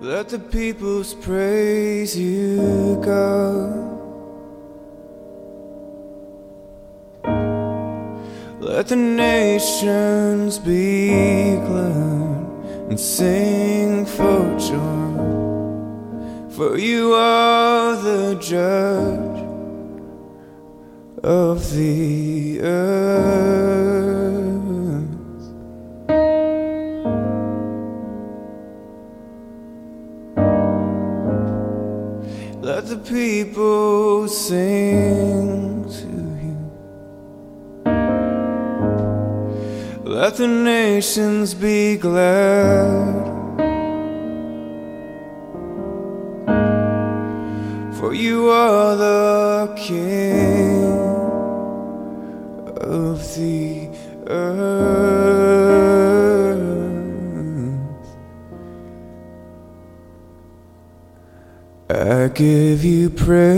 Let the people's praise you, God. Let the nations be glad and sing for joy, for you are the judge of the earth. the nations be glad. For you are the King of the earth. I give you praise.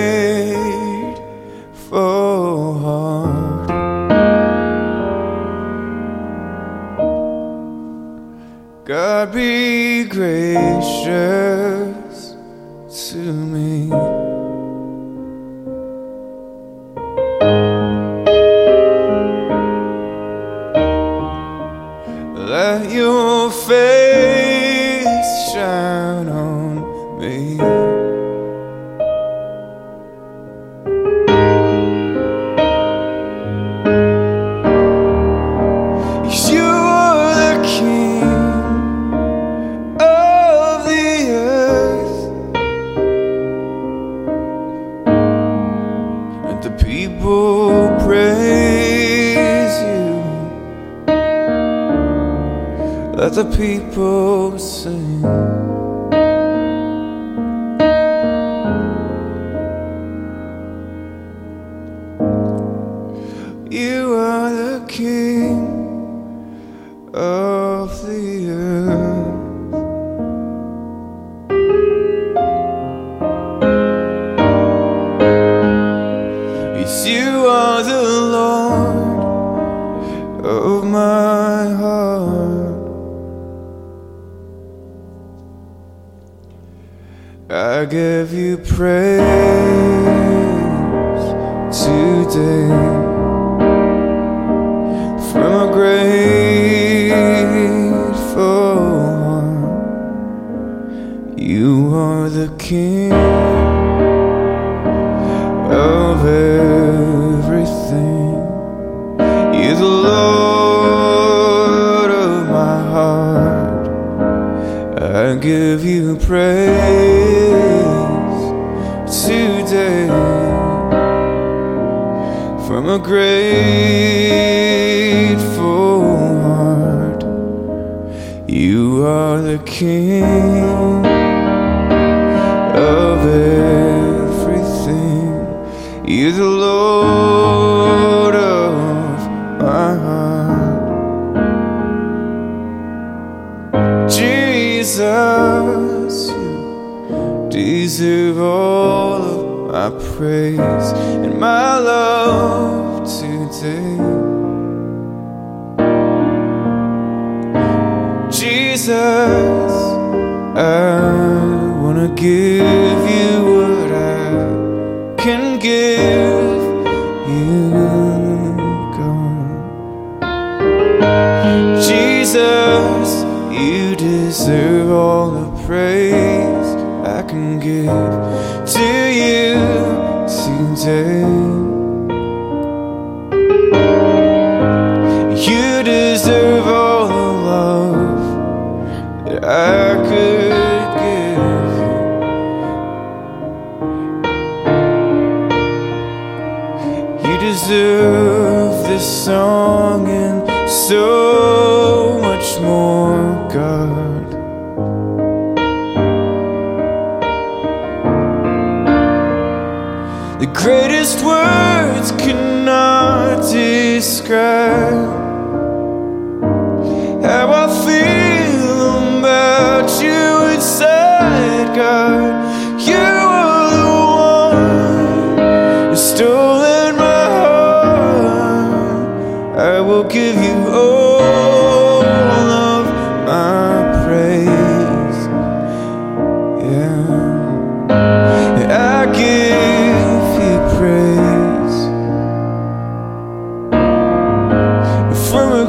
good.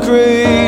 From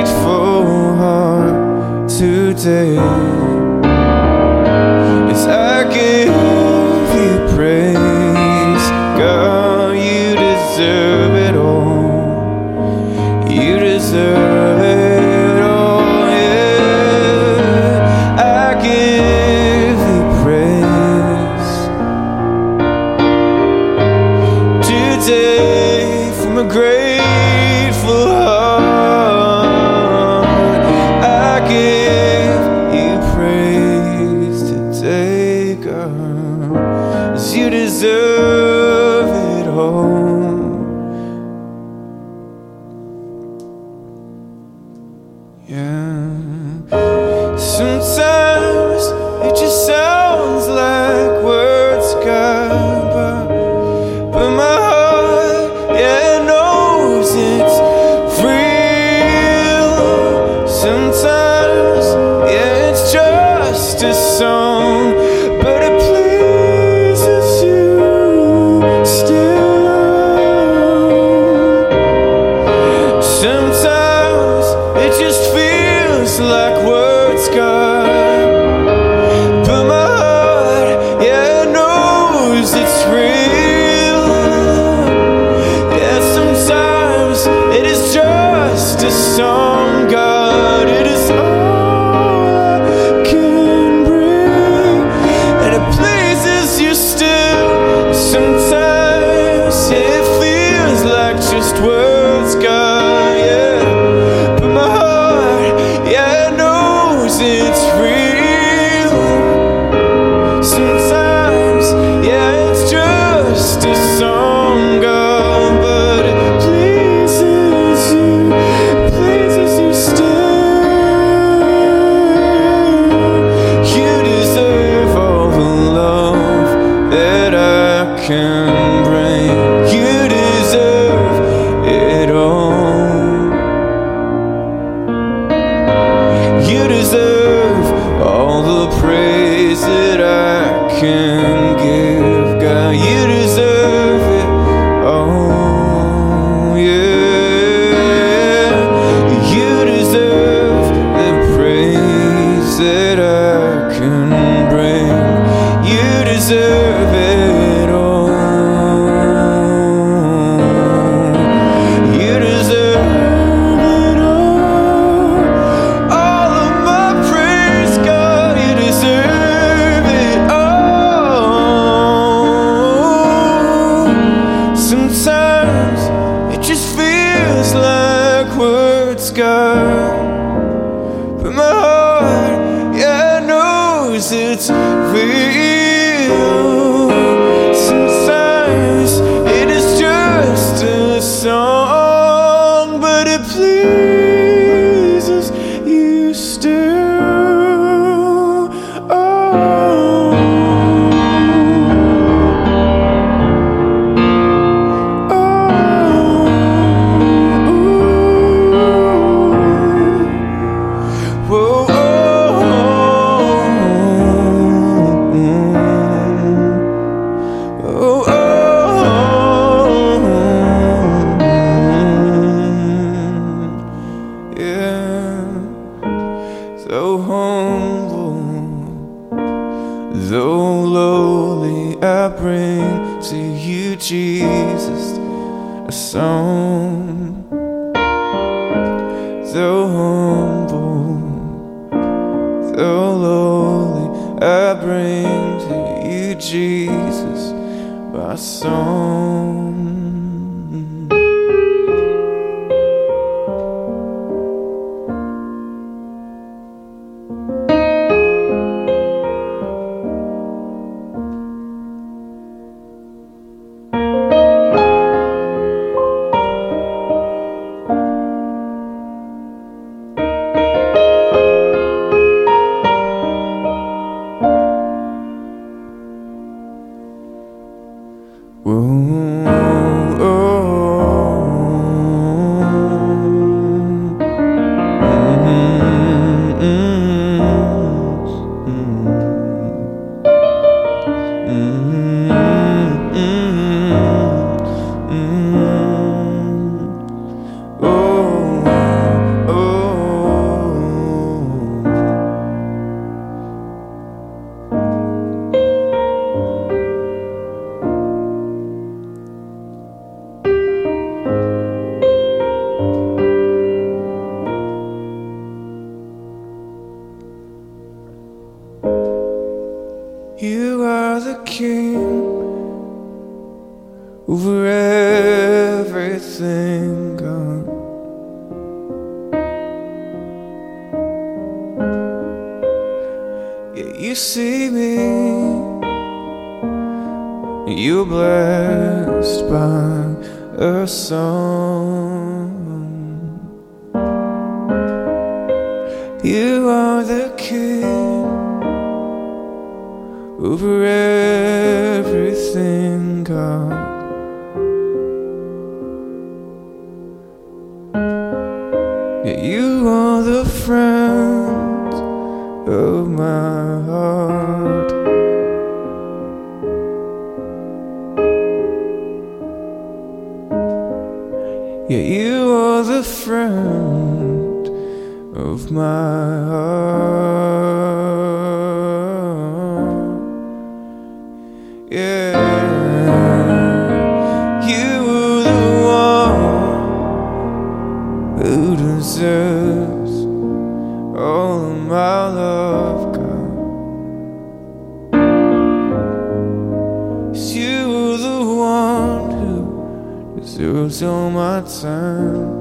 all my time,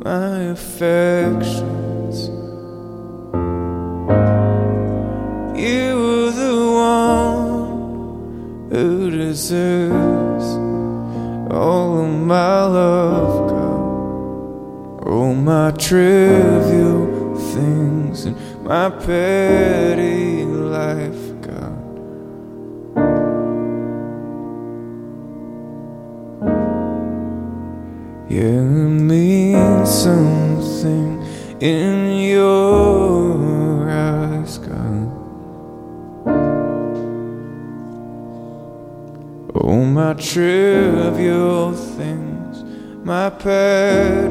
my affections. You were the one who deserves all of my love, God. All my trivial things and my petty life. purpose.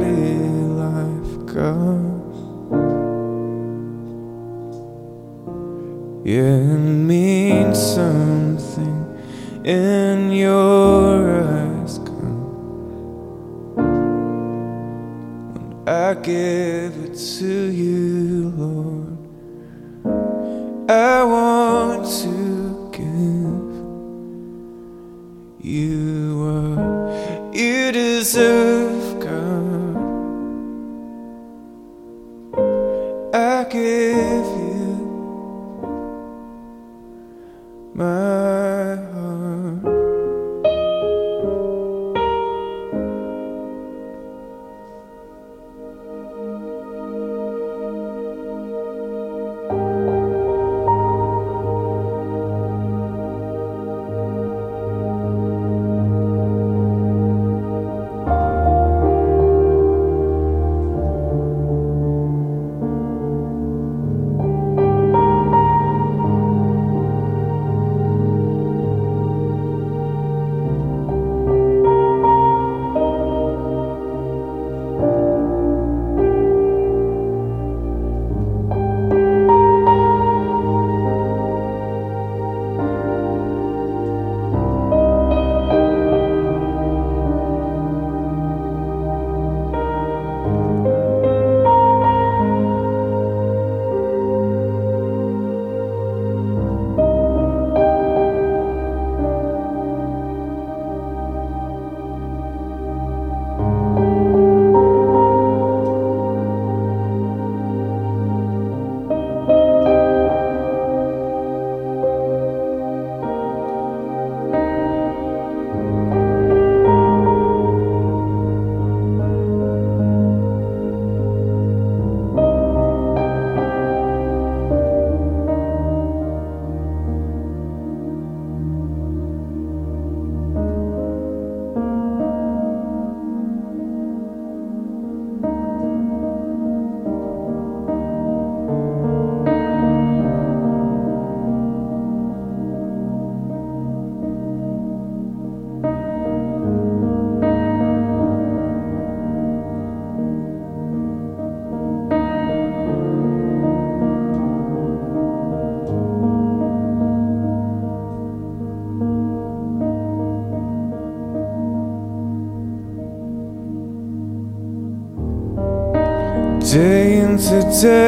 Today.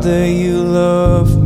father you love.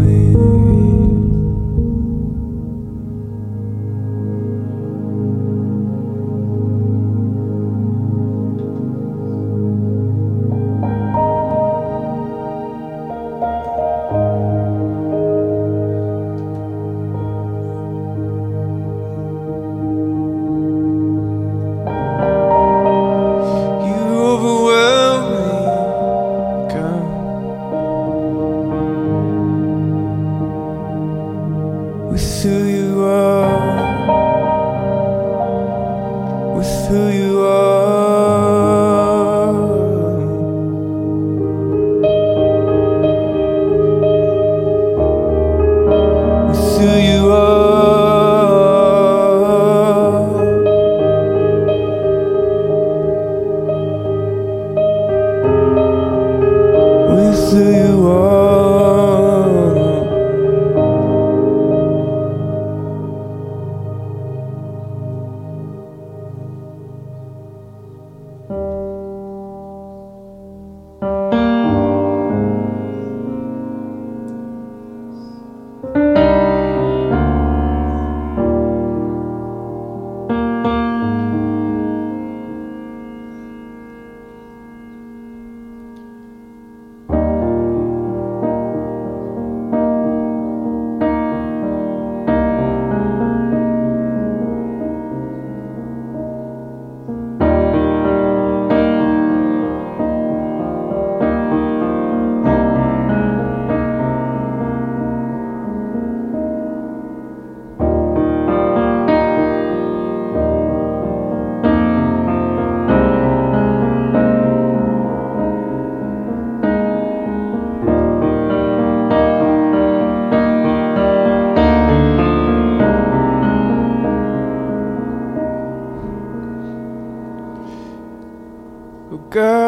girl.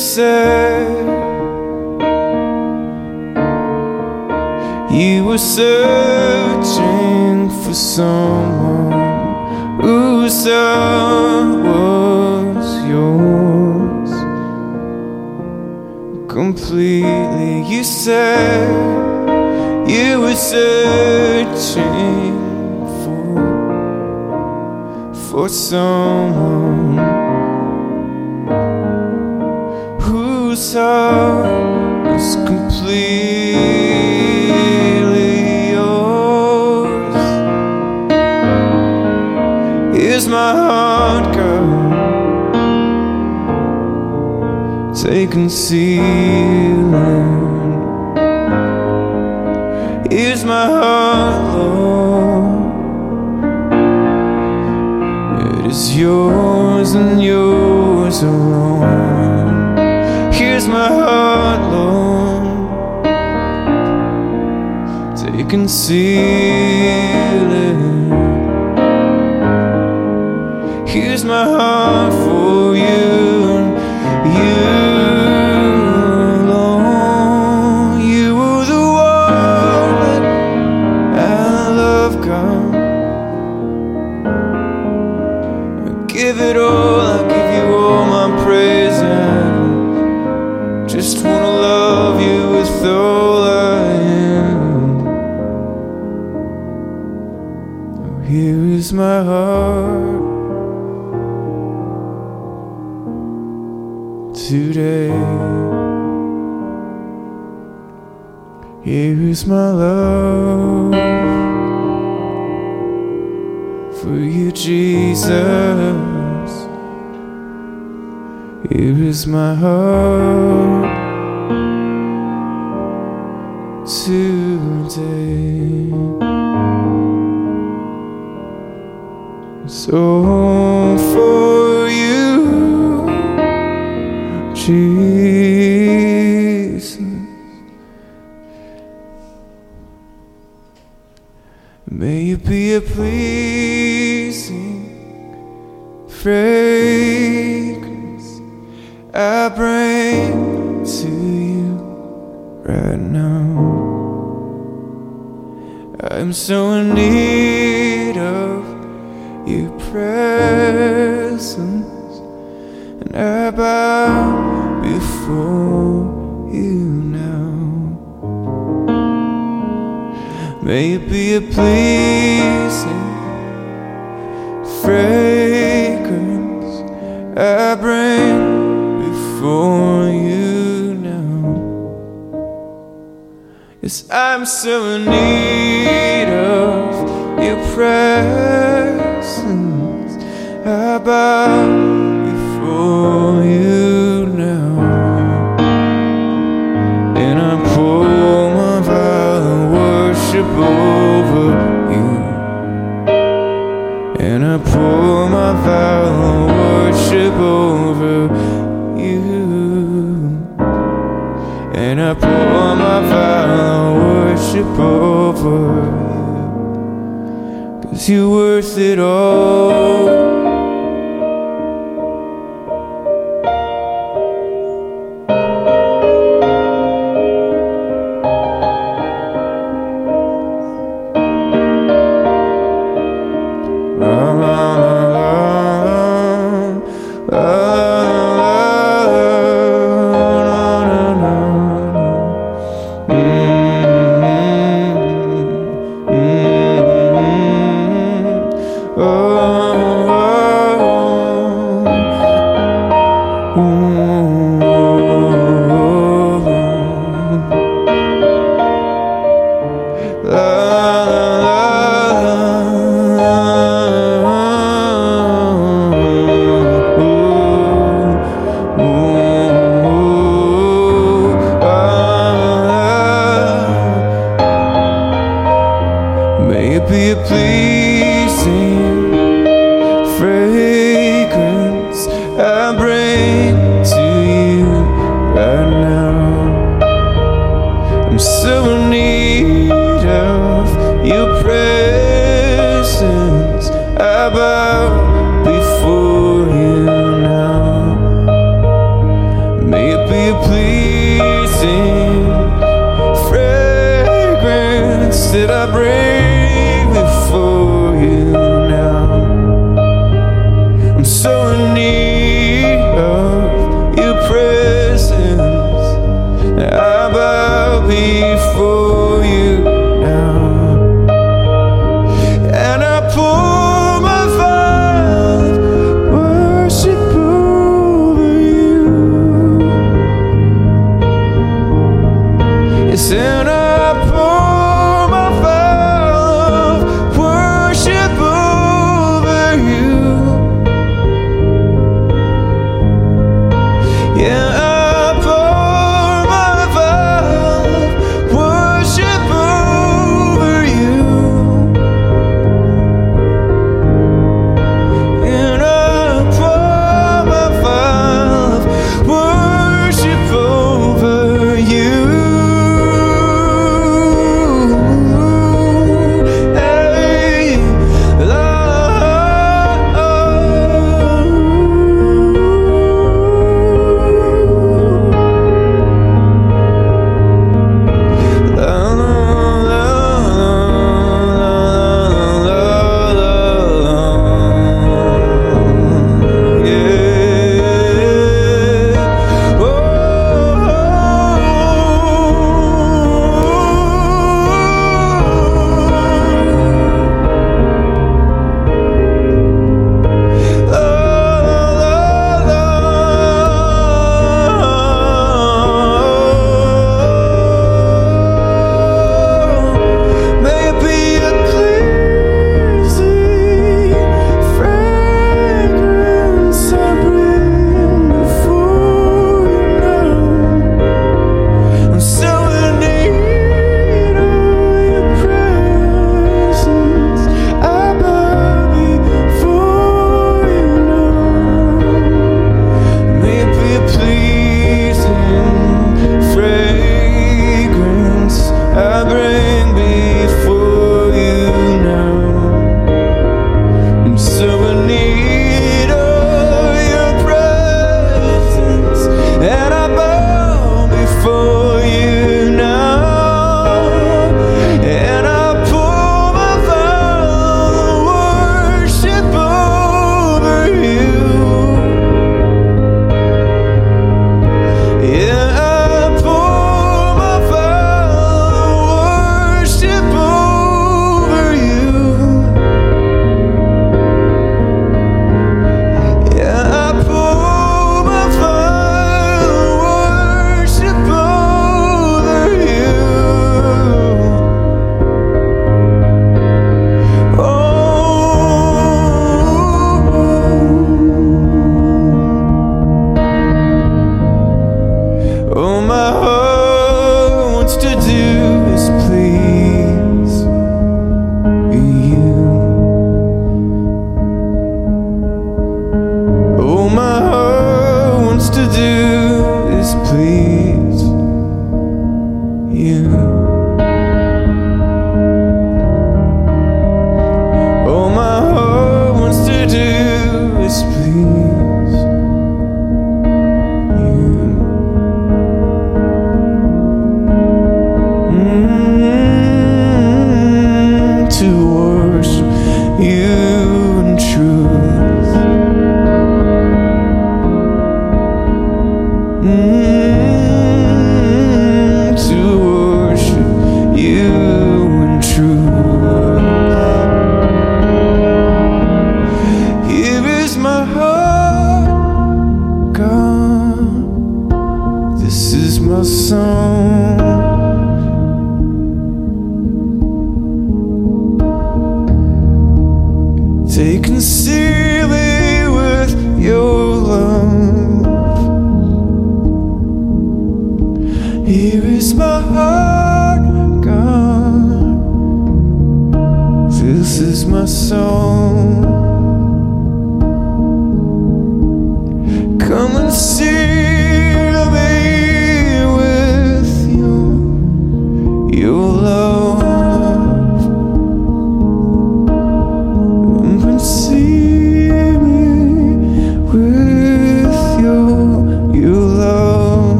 said you were searching for someone whose love was yours completely. You said you were searching for for someone. answer is completely yours. Here's my heart, girl. Take and seal it. Here's my heart, Lord. It is yours and yours alone is my heart, Lord, so you can see. Jesus. Here is my heart today. So for you, Jesus, may you be a please.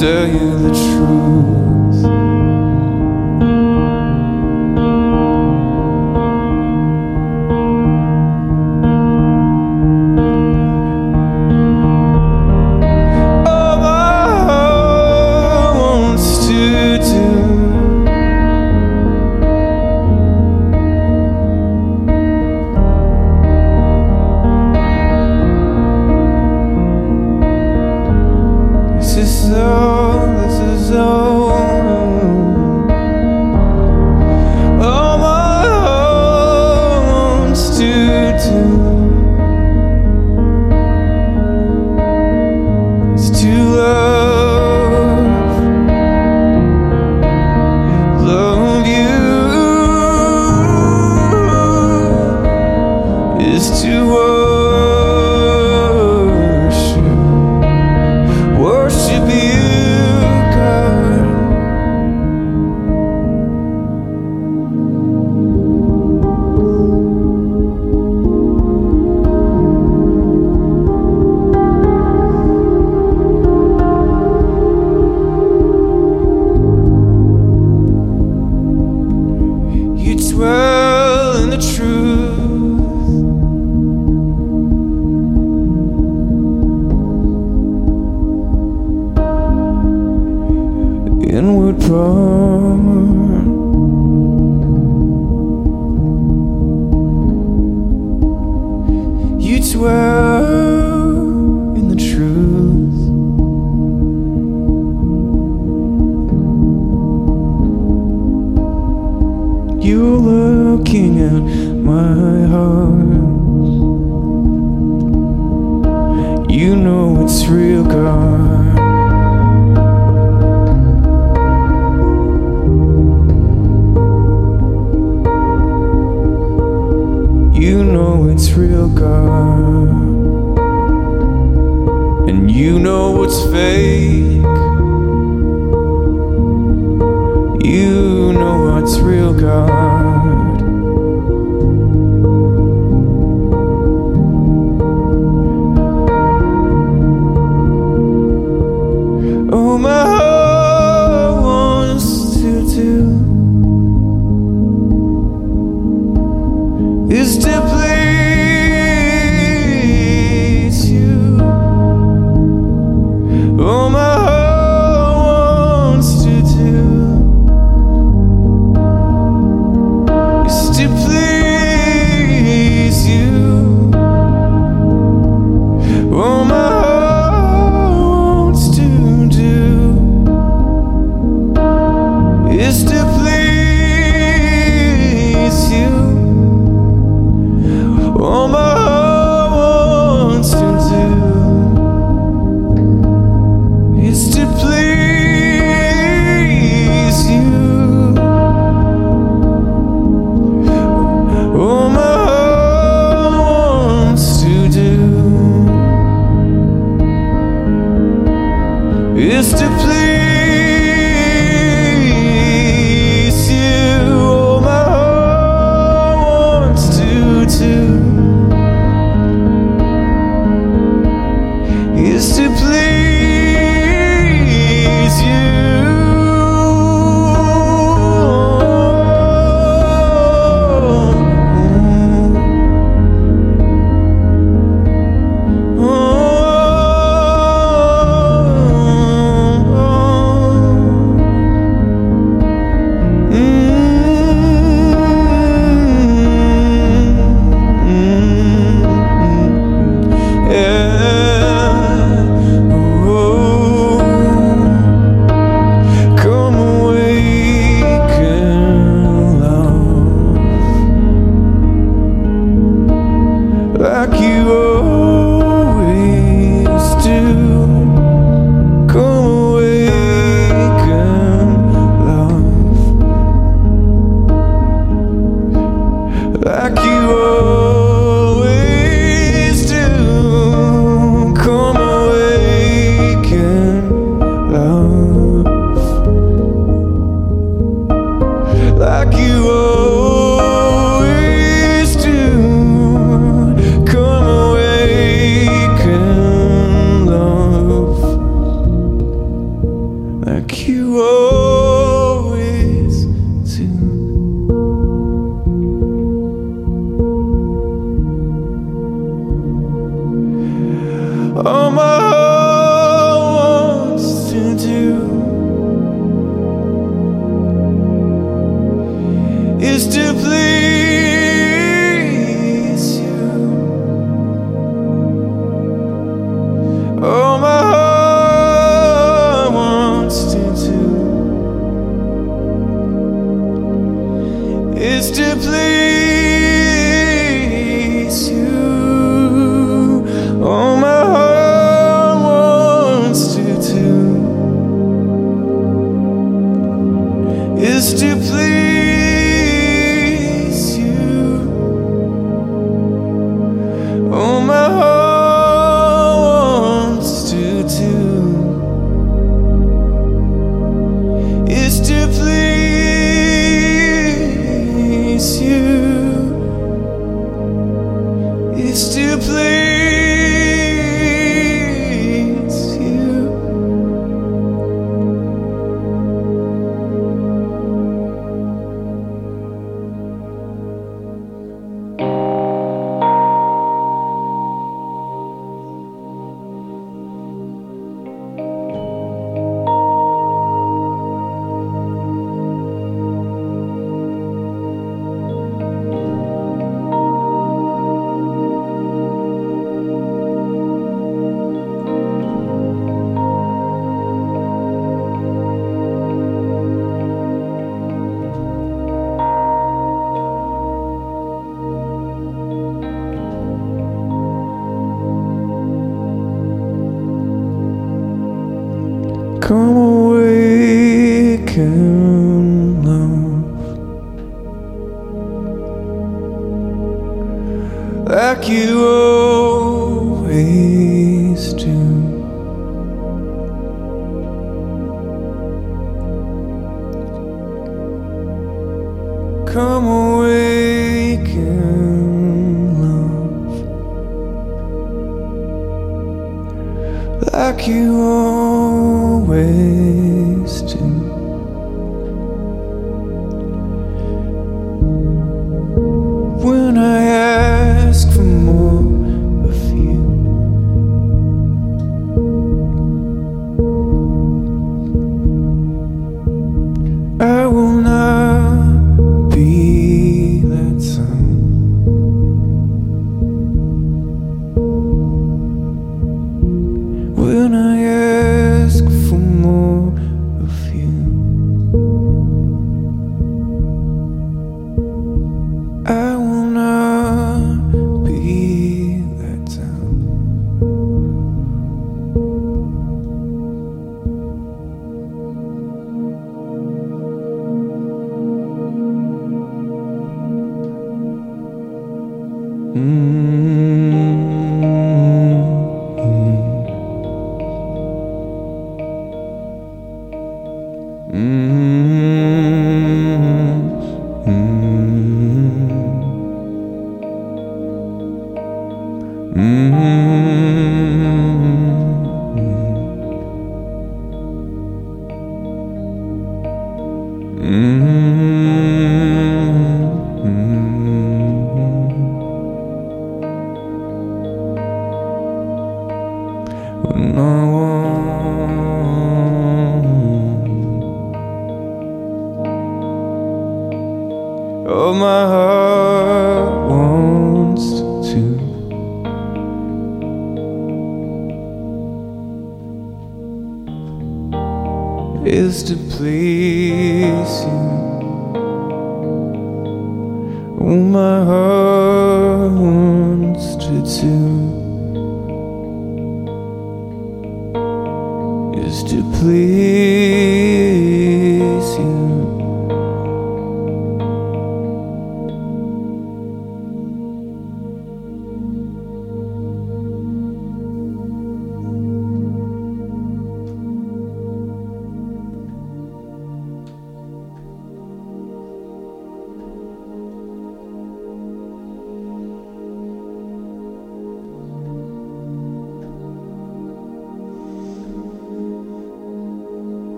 Tell you the truth. know it's real, God. And you know it's fake. You know what's real, God. When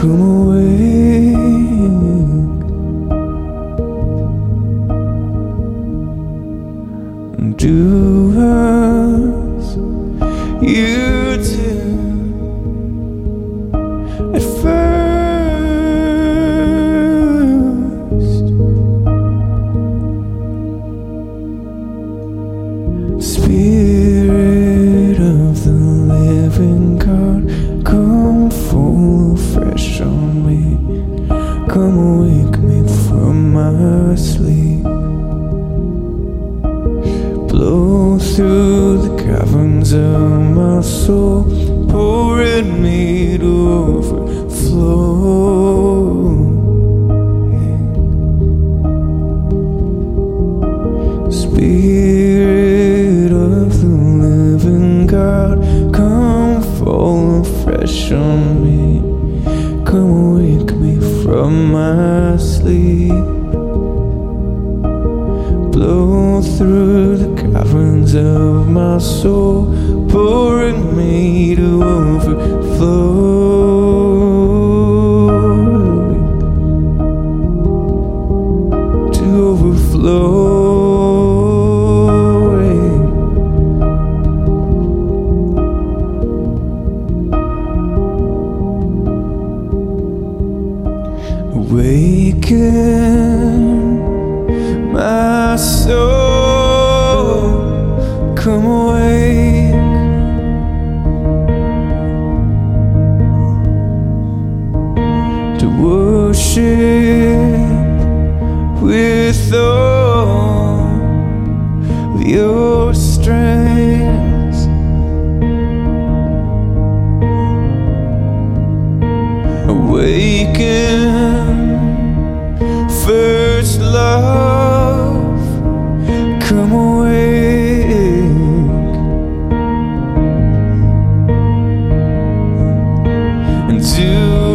그 And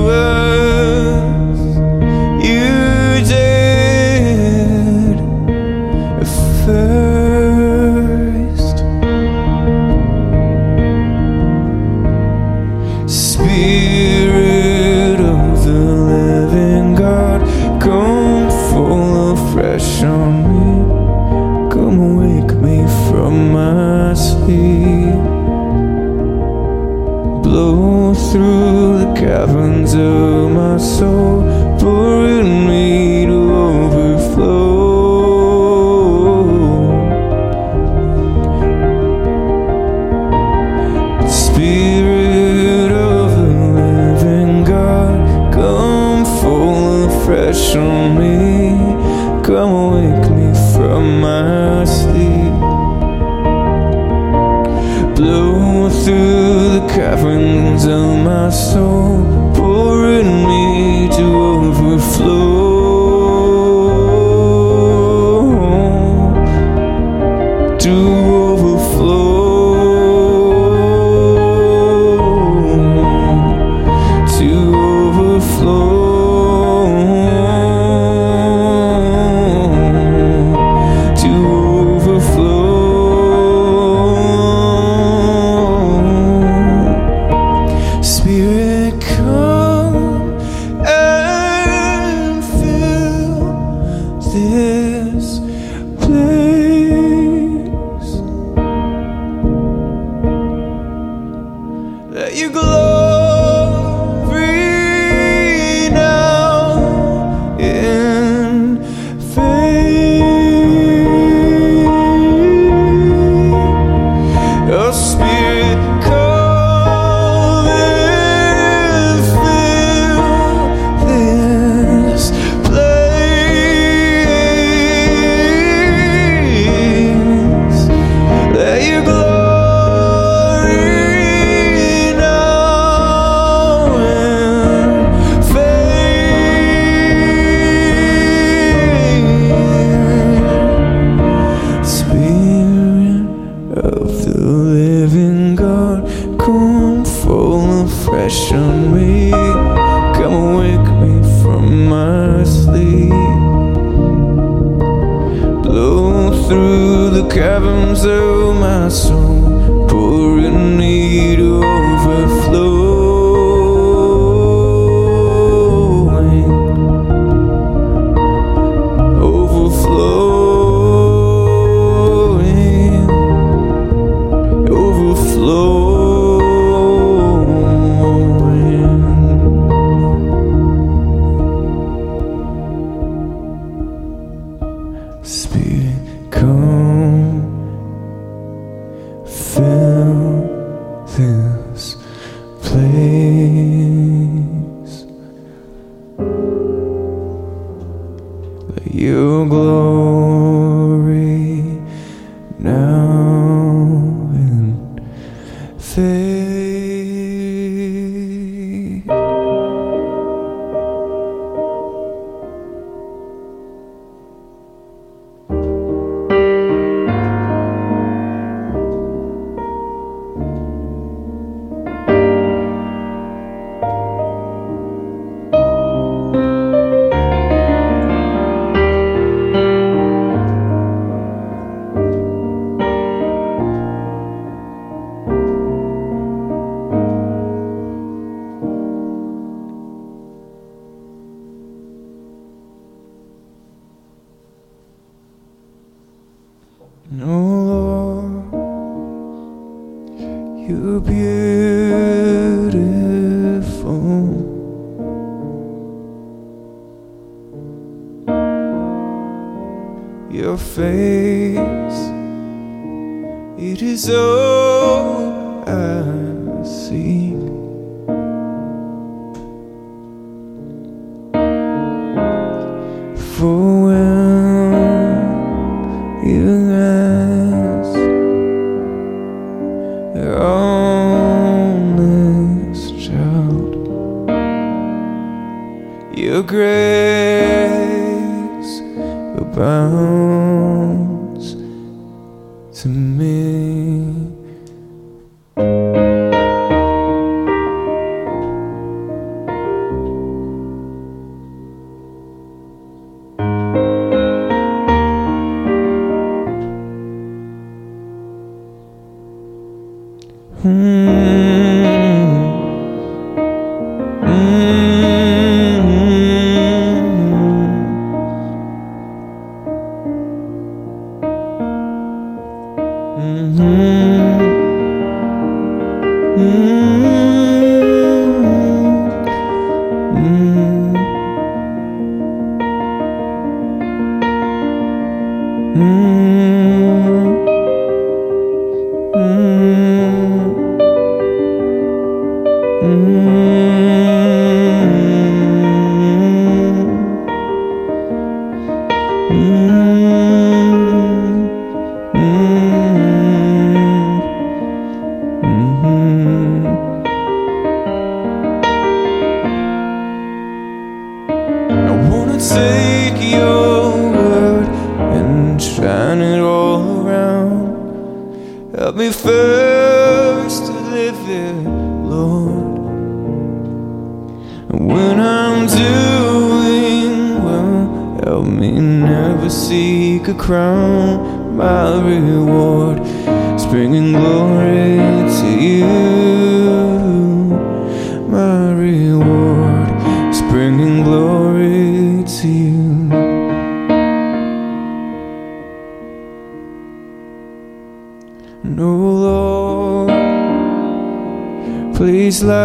please light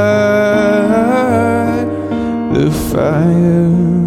the fire